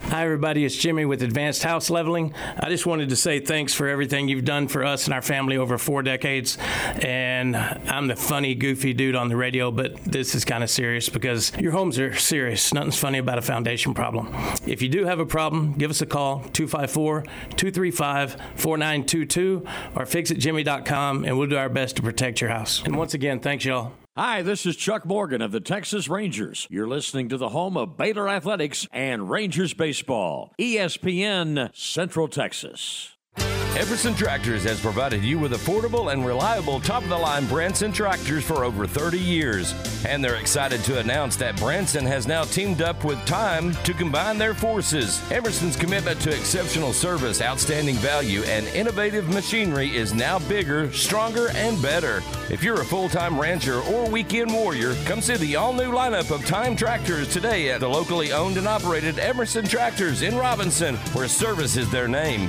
Hi, everybody. It's Jimmy with Advanced House Leveling. I just wanted to say thanks for everything you've done for us and our family over four decades. And I'm the funny, goofy dude on the radio, but this is kind of serious because your homes are serious. Nothing's funny about a foundation problem. If you do have a problem, give us a call 254 235 4922 or fixitjimmy.com and we'll do our best to protect your house. And once again, thanks, y'all. Hi, this is Chuck Morgan of the Texas Rangers. You're listening to the home of Baylor Athletics and Rangers Baseball, ESPN Central Texas. Everson Tractors has provided you with affordable and reliable top of the line Branson tractors for over 30 years. And they're excited to announce that Branson has now teamed up with TYM to combine their forces. Everson's commitment to exceptional service, outstanding value, and innovative machinery is now bigger, stronger, and better. If you're a full time rancher or weekend warrior, come see the all new lineup of TYM tractors today at the locally owned and operated Emerson Tractors in Robinson, where service is their name.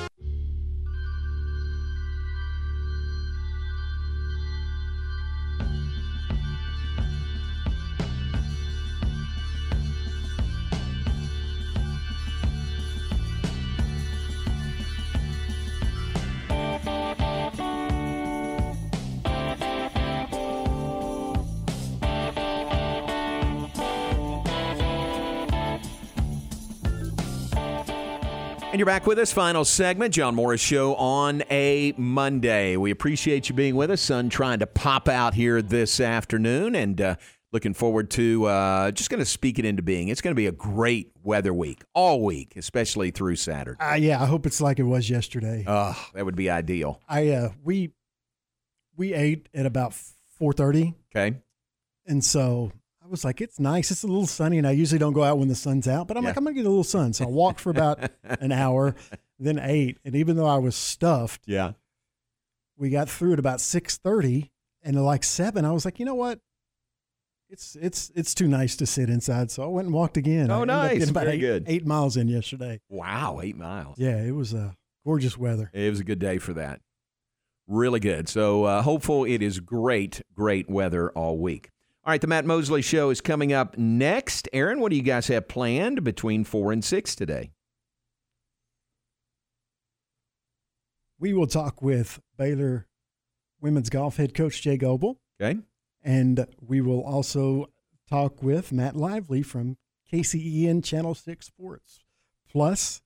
You're back with us. Final segment, John Morris Show on a Monday. We appreciate you being with us. Sun trying to pop out here this afternoon, and uh, looking forward to uh, just going to speak it into being. It's going to be a great weather week all week, especially through Saturday. Uh, yeah, I hope it's like it was yesterday. Oh, that would be ideal. I uh, we we ate at about four thirty. Okay. And so was like, it's nice. It's a little sunny, and I usually don't go out when the sun's out. But I'm like, I'm gonna get a little sun. So I walked for about an hour, then ate. And even though I was stuffed, Yeah. we got through at about six thirty, and at like seven, I was like, you know what? It's it's it's too nice to sit inside. So I went and walked again. Oh, nice. about Very eight, good. Eight miles in yesterday. Wow, eight miles. Yeah, it was uh, gorgeous weather. It was a good day for that. Really good. So uh, hopeful it is great, great weather all week. All right, the Matt Mosley Show is coming up next. Aaron, what do you guys have planned between four and six today? We will talk with Baylor women's golf head coach Jay Goble. Okay. And we will also talk with Matt Lively from KCEN Channel 6 Sports. Plus,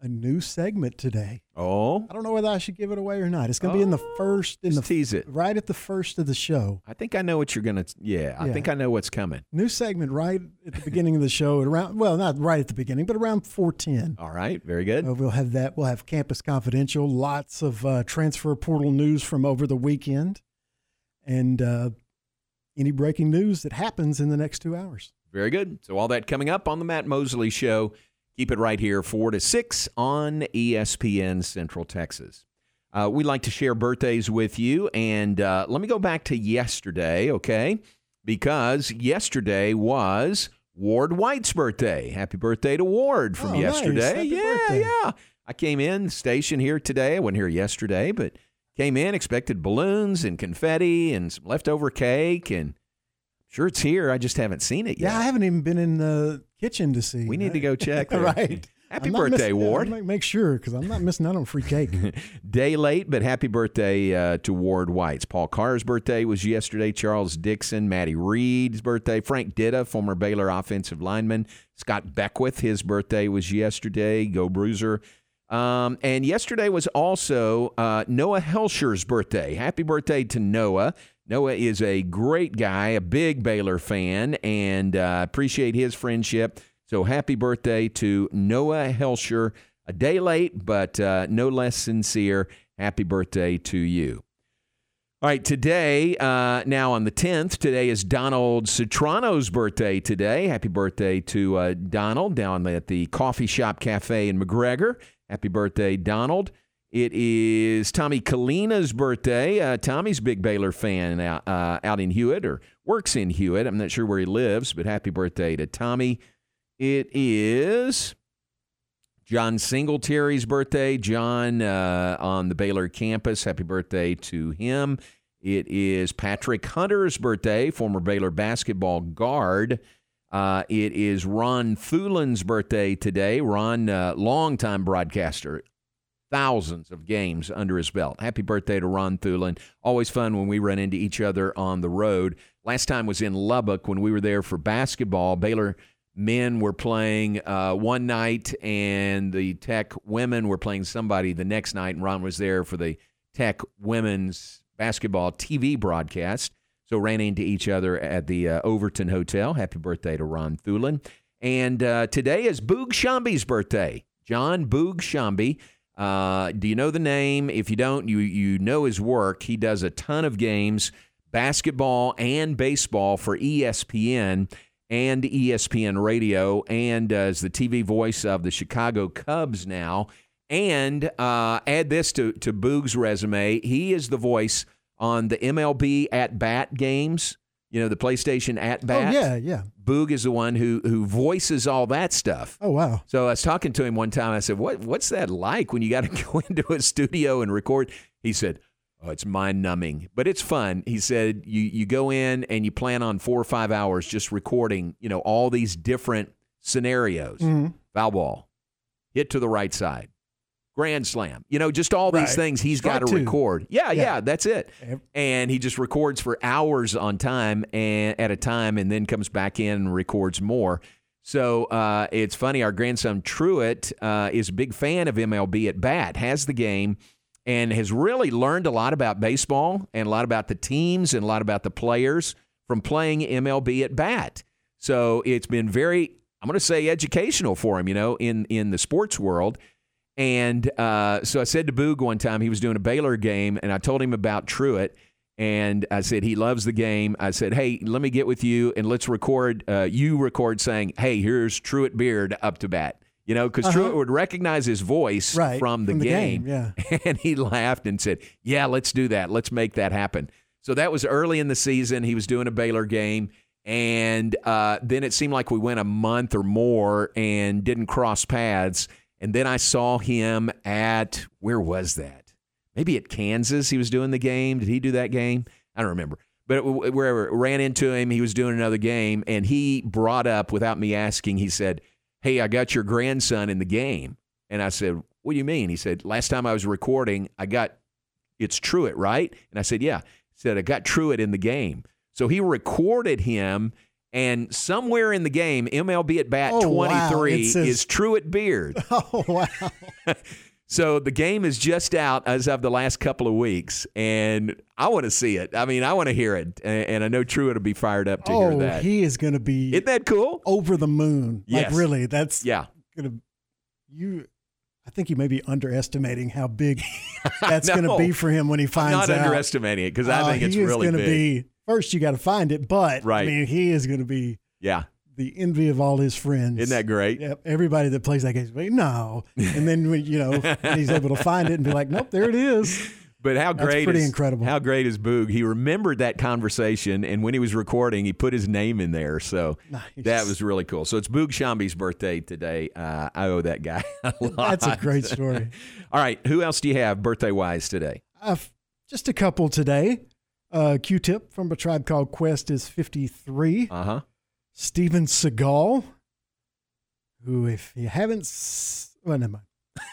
a new segment today. Oh, I don't know whether I should give it away or not. It's going to be in the first, in the tease it right at the first of the show. I think I know what you're gonna. Yeah, I Yeah. think I know what's coming. New segment right at the beginning of the show. At around well, not right at the beginning, but around four ten. All right, very good. Uh, we'll have that. We'll have Campus Confidential. Lots of uh, transfer portal news from over the weekend, and uh, any breaking news that happens in the next two hours. Very good. So all that coming up on the Matt Mosley Show. Keep it right here, four to six on ESPN Central Texas. Uh, we like to share birthdays with you, and uh, let me go back to yesterday, okay? Because yesterday was Ward White's birthday. Happy birthday to Ward from Oh, nice. yesterday. Happy yeah, birthday. yeah. I came in station here today. I wasn't here yesterday, but came in expected balloons and confetti and some leftover cake, and sure it's here. I just haven't seen it yet. Yeah, I haven't even been in the kitchen to see. We need to go check. right. Happy birthday, missing- Ward. Make, make sure because I'm not missing out on free cake. Day late, but happy birthday uh, to Ward White's. Paul Carr's birthday was yesterday. Charles Dixon, Matty Reed's birthday. Frank Ditta, former Baylor offensive lineman. Scott Beckwith, his birthday was yesterday. Go Bruiser. Um, and yesterday was also uh, Noah Helsher's birthday. Happy birthday to Noah. Noah is a great guy, a big Baylor fan, and uh, appreciate his friendship. So happy birthday to Noah Helsher. A day late, but uh, no less sincere. Happy birthday to you. All right, today, uh, now on the 10th, today is Donald Citrano's birthday today. Happy birthday to uh, Donald down at the Coffee Shop Cafe in McGregor. Happy birthday, Donald. It is Tommy Kalina's birthday. Uh, Tommy's big Baylor fan out, uh, out in Hewitt or works in Hewitt. I'm not sure where he lives, but happy birthday to Tommy. It is John Singletary's birthday. John uh, on the Baylor campus. Happy birthday to him. It is Patrick Hunter's birthday, former Baylor basketball guard. Uh, it is Ron Thulin's birthday today. Ron, uh, longtime broadcaster, thousands of games under his belt. Happy birthday to Ron Thulin. Always fun when we run into each other on the road. Last time was in Lubbock when we were there for basketball. Baylor men were playing uh, one night, and the Tech women were playing somebody the next night, and Ron was there for the Tech women's basketball TV broadcast. So ran into each other at the uh, Overton Hotel. Happy birthday to Ron Thulin. And uh, today is Boog Sciambi's birthday. Jon Boog Sciambi. Uh, do you know the name? If you don't, you you know his work. He does a ton of games, basketball and baseball for ESPN and ESPN Radio, and uh, is the TV voice of the Chicago Cubs now. And uh, add this to to Boog's resume: he is the voice on the MLB at bat games. You know, the PlayStation at bat. Oh yeah, yeah. Boog is the one who who voices all that stuff. Oh wow. So I was talking to him one time. I said, "What what's that like when you got to go into a studio and record?" He said, "Oh, it's mind numbing, but it's fun." He said, "You you go in and you plan on four or five hours just recording, you know, all these different scenarios. Mhm. Foul ball, hit to the right side, grand slam. You know, just all these things he's got to record. Yeah, yeah, Yeah. that's it. And he just records for hours on time and at a time, and then comes back in and records more. So uh, it's funny. Our grandson Truett uh, is a big fan of MLB at bat, has the game, and has really learned a lot about baseball and a lot about the teams and a lot about the players from playing MLB at bat. So it's been very, I'm going to say, educational for him. You know, in in the sports world. And uh, so I said to Boog one time, he was doing a Baylor game, and I told him about Truett. And I said, he loves the game. I said, hey, let me get with you and let's record, uh, you record saying, hey, here's Truett Beard up to bat. You know, because Uh-huh. Truett would recognize his voice Right, from the from the game. game, yeah. And he laughed and said, yeah, let's do that. Let's make that happen. So that was early in the season. He was doing a Baylor game. And uh, then it seemed like we went a month or more and didn't cross paths. And then I saw him at, where was that? Maybe at Kansas he was doing the game. Did he do that game? I don't remember. But wherever ran into him, he was doing another game. And he brought up, without me asking, he said, Hey, I got your grandson in the game. And I said, What do you mean? He said, Last time I was recording, I got it's Truett, right? And I said, Yeah. He said I got Truett in the game. So he recorded him, and somewhere in the game, MLB at bat Oh, 23 It says- is Truett Beard. Oh wow! So the game is just out as of the last couple of weeks, and I want to see it. I mean, I want to hear it, and, I know Truett will be fired up to hear oh, that. he is going to be Isn't that cool? over the moon. Yes. Like really, that's Yeah. going to you. I think you may be underestimating how big that's going to be for him when he I'm finds not out. underestimating it because I Uh, think it's really gonna big. be first. You got to find it, but Right. I mean, he is going to be yeah. the envy of all his friends. Isn't that great? Yep. Everybody that plays that game, like, no, and then you know he's able to find it and be like, nope, there it is. But how That's great pretty is incredible. How great is Boog? He remembered that conversation, and when he was recording, he put his name in there. So that was really cool. So it's Boog Sciambi's birthday today. Uh, I owe that guy a lot. That's a great story. All right, who else do you have birthday wise today? Uh, just a couple today. Uh, Q-Tip from a tribe called Quest is 53. Uh huh. Steven Seagal, who, if you haven't, s- well, never mind.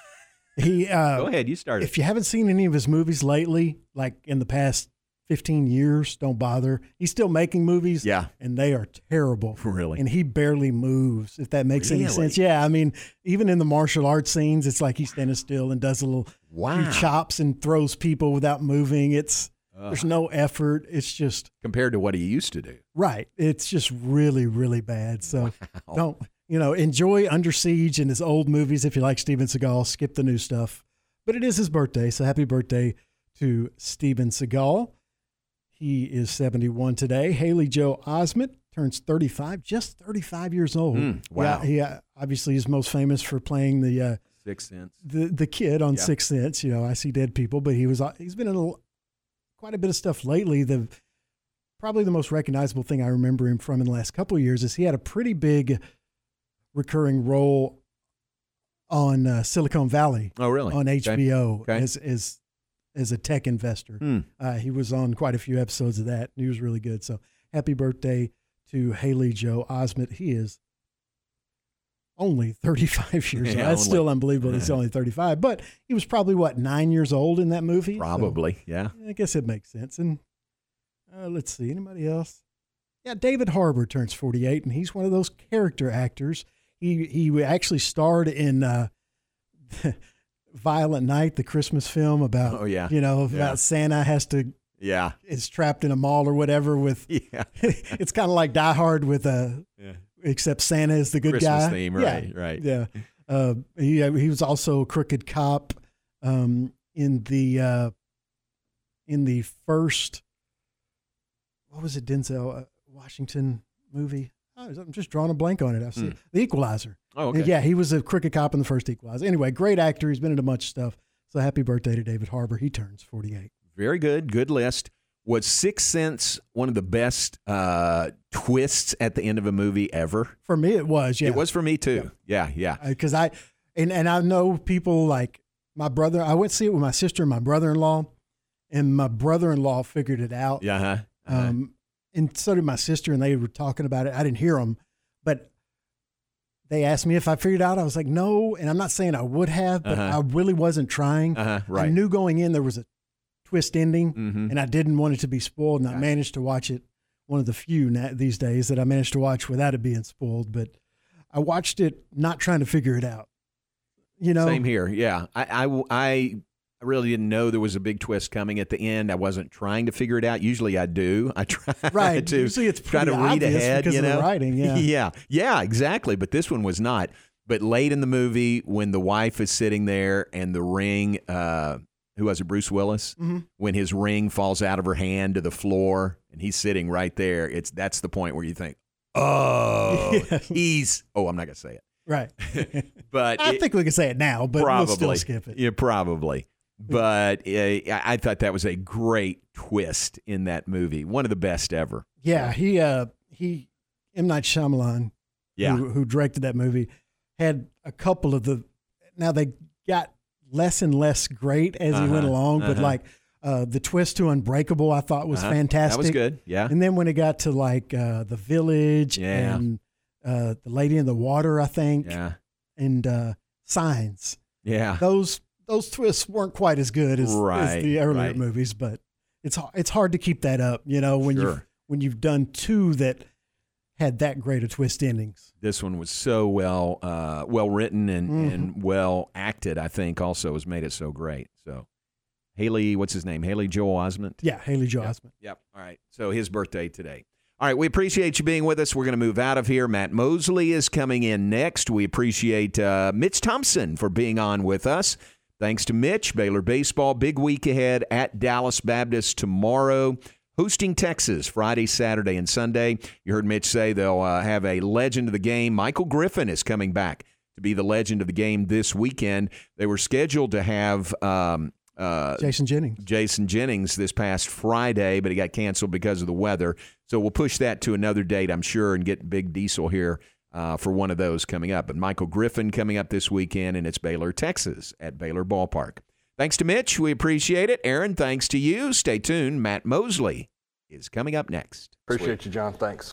He uh, Go ahead, you started. If you haven't seen any of his movies lately, like in the past 15 years, don't bother. He's still making movies. Yeah. And they are terrible. Really? And he barely moves, if that makes any sense. Yeah. I mean, even in the martial arts scenes, it's like he's standing still and does a little Wow. few chops and throws people without moving. It's there's no effort. It's just Compared to what he used to do. right. It's just really, really bad. So don't you know, enjoy Under Siege and his old movies if you like Steven Seagal. Skip the new stuff. But it is his birthday, so happy birthday to Steven Seagal. He is 71 today. Haley Joe Osment turns 35, just 35 years old. Mm, wow. Yeah, he uh, obviously is most famous for playing the uh, Six cents. the the kid on Yeah. Sixth Sense. You know, I see dead people, but he was uh, he's been in a, quite a bit of stuff lately. The probably the most recognizable thing I remember him from in the last couple of years is he had a pretty big recurring role on uh, Silicon Valley. Oh, really? On Okay. HBO Okay. as as as a tech investor. Hmm. Uh, he was on quite a few episodes of that. And he was really good. So happy birthday to Haley Joe Osment. He is only 35 years old. That's only. still unbelievable. He's only 35, but he was probably what nine years old in that movie. So, Probably, yeah. I guess it makes sense. And uh, let's see, anybody else? Yeah, David Harbour turns 48, and he's one of those character actors. He he actually starred in uh, Violent Night, the Christmas film about Oh, yeah. you know about Yeah. Santa has to Yeah. is trapped in a mall or whatever with Yeah. it's kind of like Die Hard with a Yeah. Except Santa is the good Christmas guy. theme, Yeah, right, right. Yeah. Uh, he he was also a crooked cop um, in the uh, in the first what was it Denzel uh, Washington movie? Oh, I'm just drawing a blank on it. I see Hmm. The Equalizer. Oh, okay. Yeah, he was a crooked cop in the first Equalizer. Anyway, great actor. He's been in a bunch of stuff. So happy birthday to David Harbour. He turns 48. Very good. Good list. Was Sixth Sense one of the best uh, twists at the end of a movie ever? For me, it was. Yeah, It was for me too. Yeah, yeah. because I and and I know people like my brother. I went to see it with my sister and my brother-in-law, and my brother-in-law figured it out. Yeah. huh Um, and so did my sister, and they were talking about it. I didn't hear them, but they asked me if I figured it out. I was like, no, and I'm not saying I would have, but Uh-huh. I really wasn't trying. Uh-huh, I knew going in there was a twist ending, Mhm. and I didn't want it to be spoiled. And I managed to watch it. One of the few na- these days that I managed to watch without it being spoiled. But I watched it not trying to figure it out. You know, Same here. Yeah. I, I, I really didn't know there was a big twist coming at the end. I wasn't trying to figure it out. Usually I do. I try Right. to Usually it's try to read ahead. because you of the know? writing, yeah. yeah. Yeah. Exactly. But this one was not. But late in the movie, when the wife is sitting there and the ring, uh, who was it, Bruce Willis? Mhm. When his ring falls out of her hand to the floor and he's sitting right there, it's that's the point where you think, oh, Yeah. he's. Oh, I'm not gonna say it. right? But I it- think we can say it now, but probably we'll still skip it. Yeah, probably. But uh, I I thought that was a great twist in that movie, one of the best ever. Yeah, he uh he M Night Shyamalan, Yeah. who, who directed that movie, had a couple of the. Now they got less and less great as he went Uh-huh, along, but uh-huh. like uh, the twist to Unbreakable, I thought was Uh-huh. That was fantastic. good, yeah. and then when it got to like uh, the Village Yeah. and uh, the Lady in the Water, I think, Yeah, and uh, Signs, yeah. those those twists weren't quite as good as, as the earlier right. movies, but it's it's hard to keep that up. You know when you Sure. have when you've done two that had that great a twist endings. This one was so well uh, well written and, Mhm. and well acted. I think also has made it so great. So Haley, what's his name? Haley Joel Osment. Yeah, Haley Joel Osment. Yep. All right. So his birthday today. All right. We appreciate you being with us. We're going to move out of here. Matt Mosley is coming in next. We appreciate uh, Mitch Thompson for being on with us. Thanks to Mitch. Baylor Baseball, big week ahead at Dallas Baptist tomorrow. Hosting Texas Friday, Saturday, and Sunday. You heard Mitch say they'll uh, have a legend of the game. Michael Griffin is coming back to be the legend of the game this weekend. They were scheduled to have um, uh, Jason Jennings. Jason Jennings this past Friday, but he got canceled because of the weather. So we'll push that to another date, I'm sure, and get Big Diesel here uh, for one of those coming up. But Michael Griffin coming up this weekend, and it's Baylor, Texas at Baylor Ballpark. Thanks to Mitch. We appreciate it. Aaron, thanks to you. Stay tuned. Matt Mosley is coming up next. Appreciate you, John. Thanks.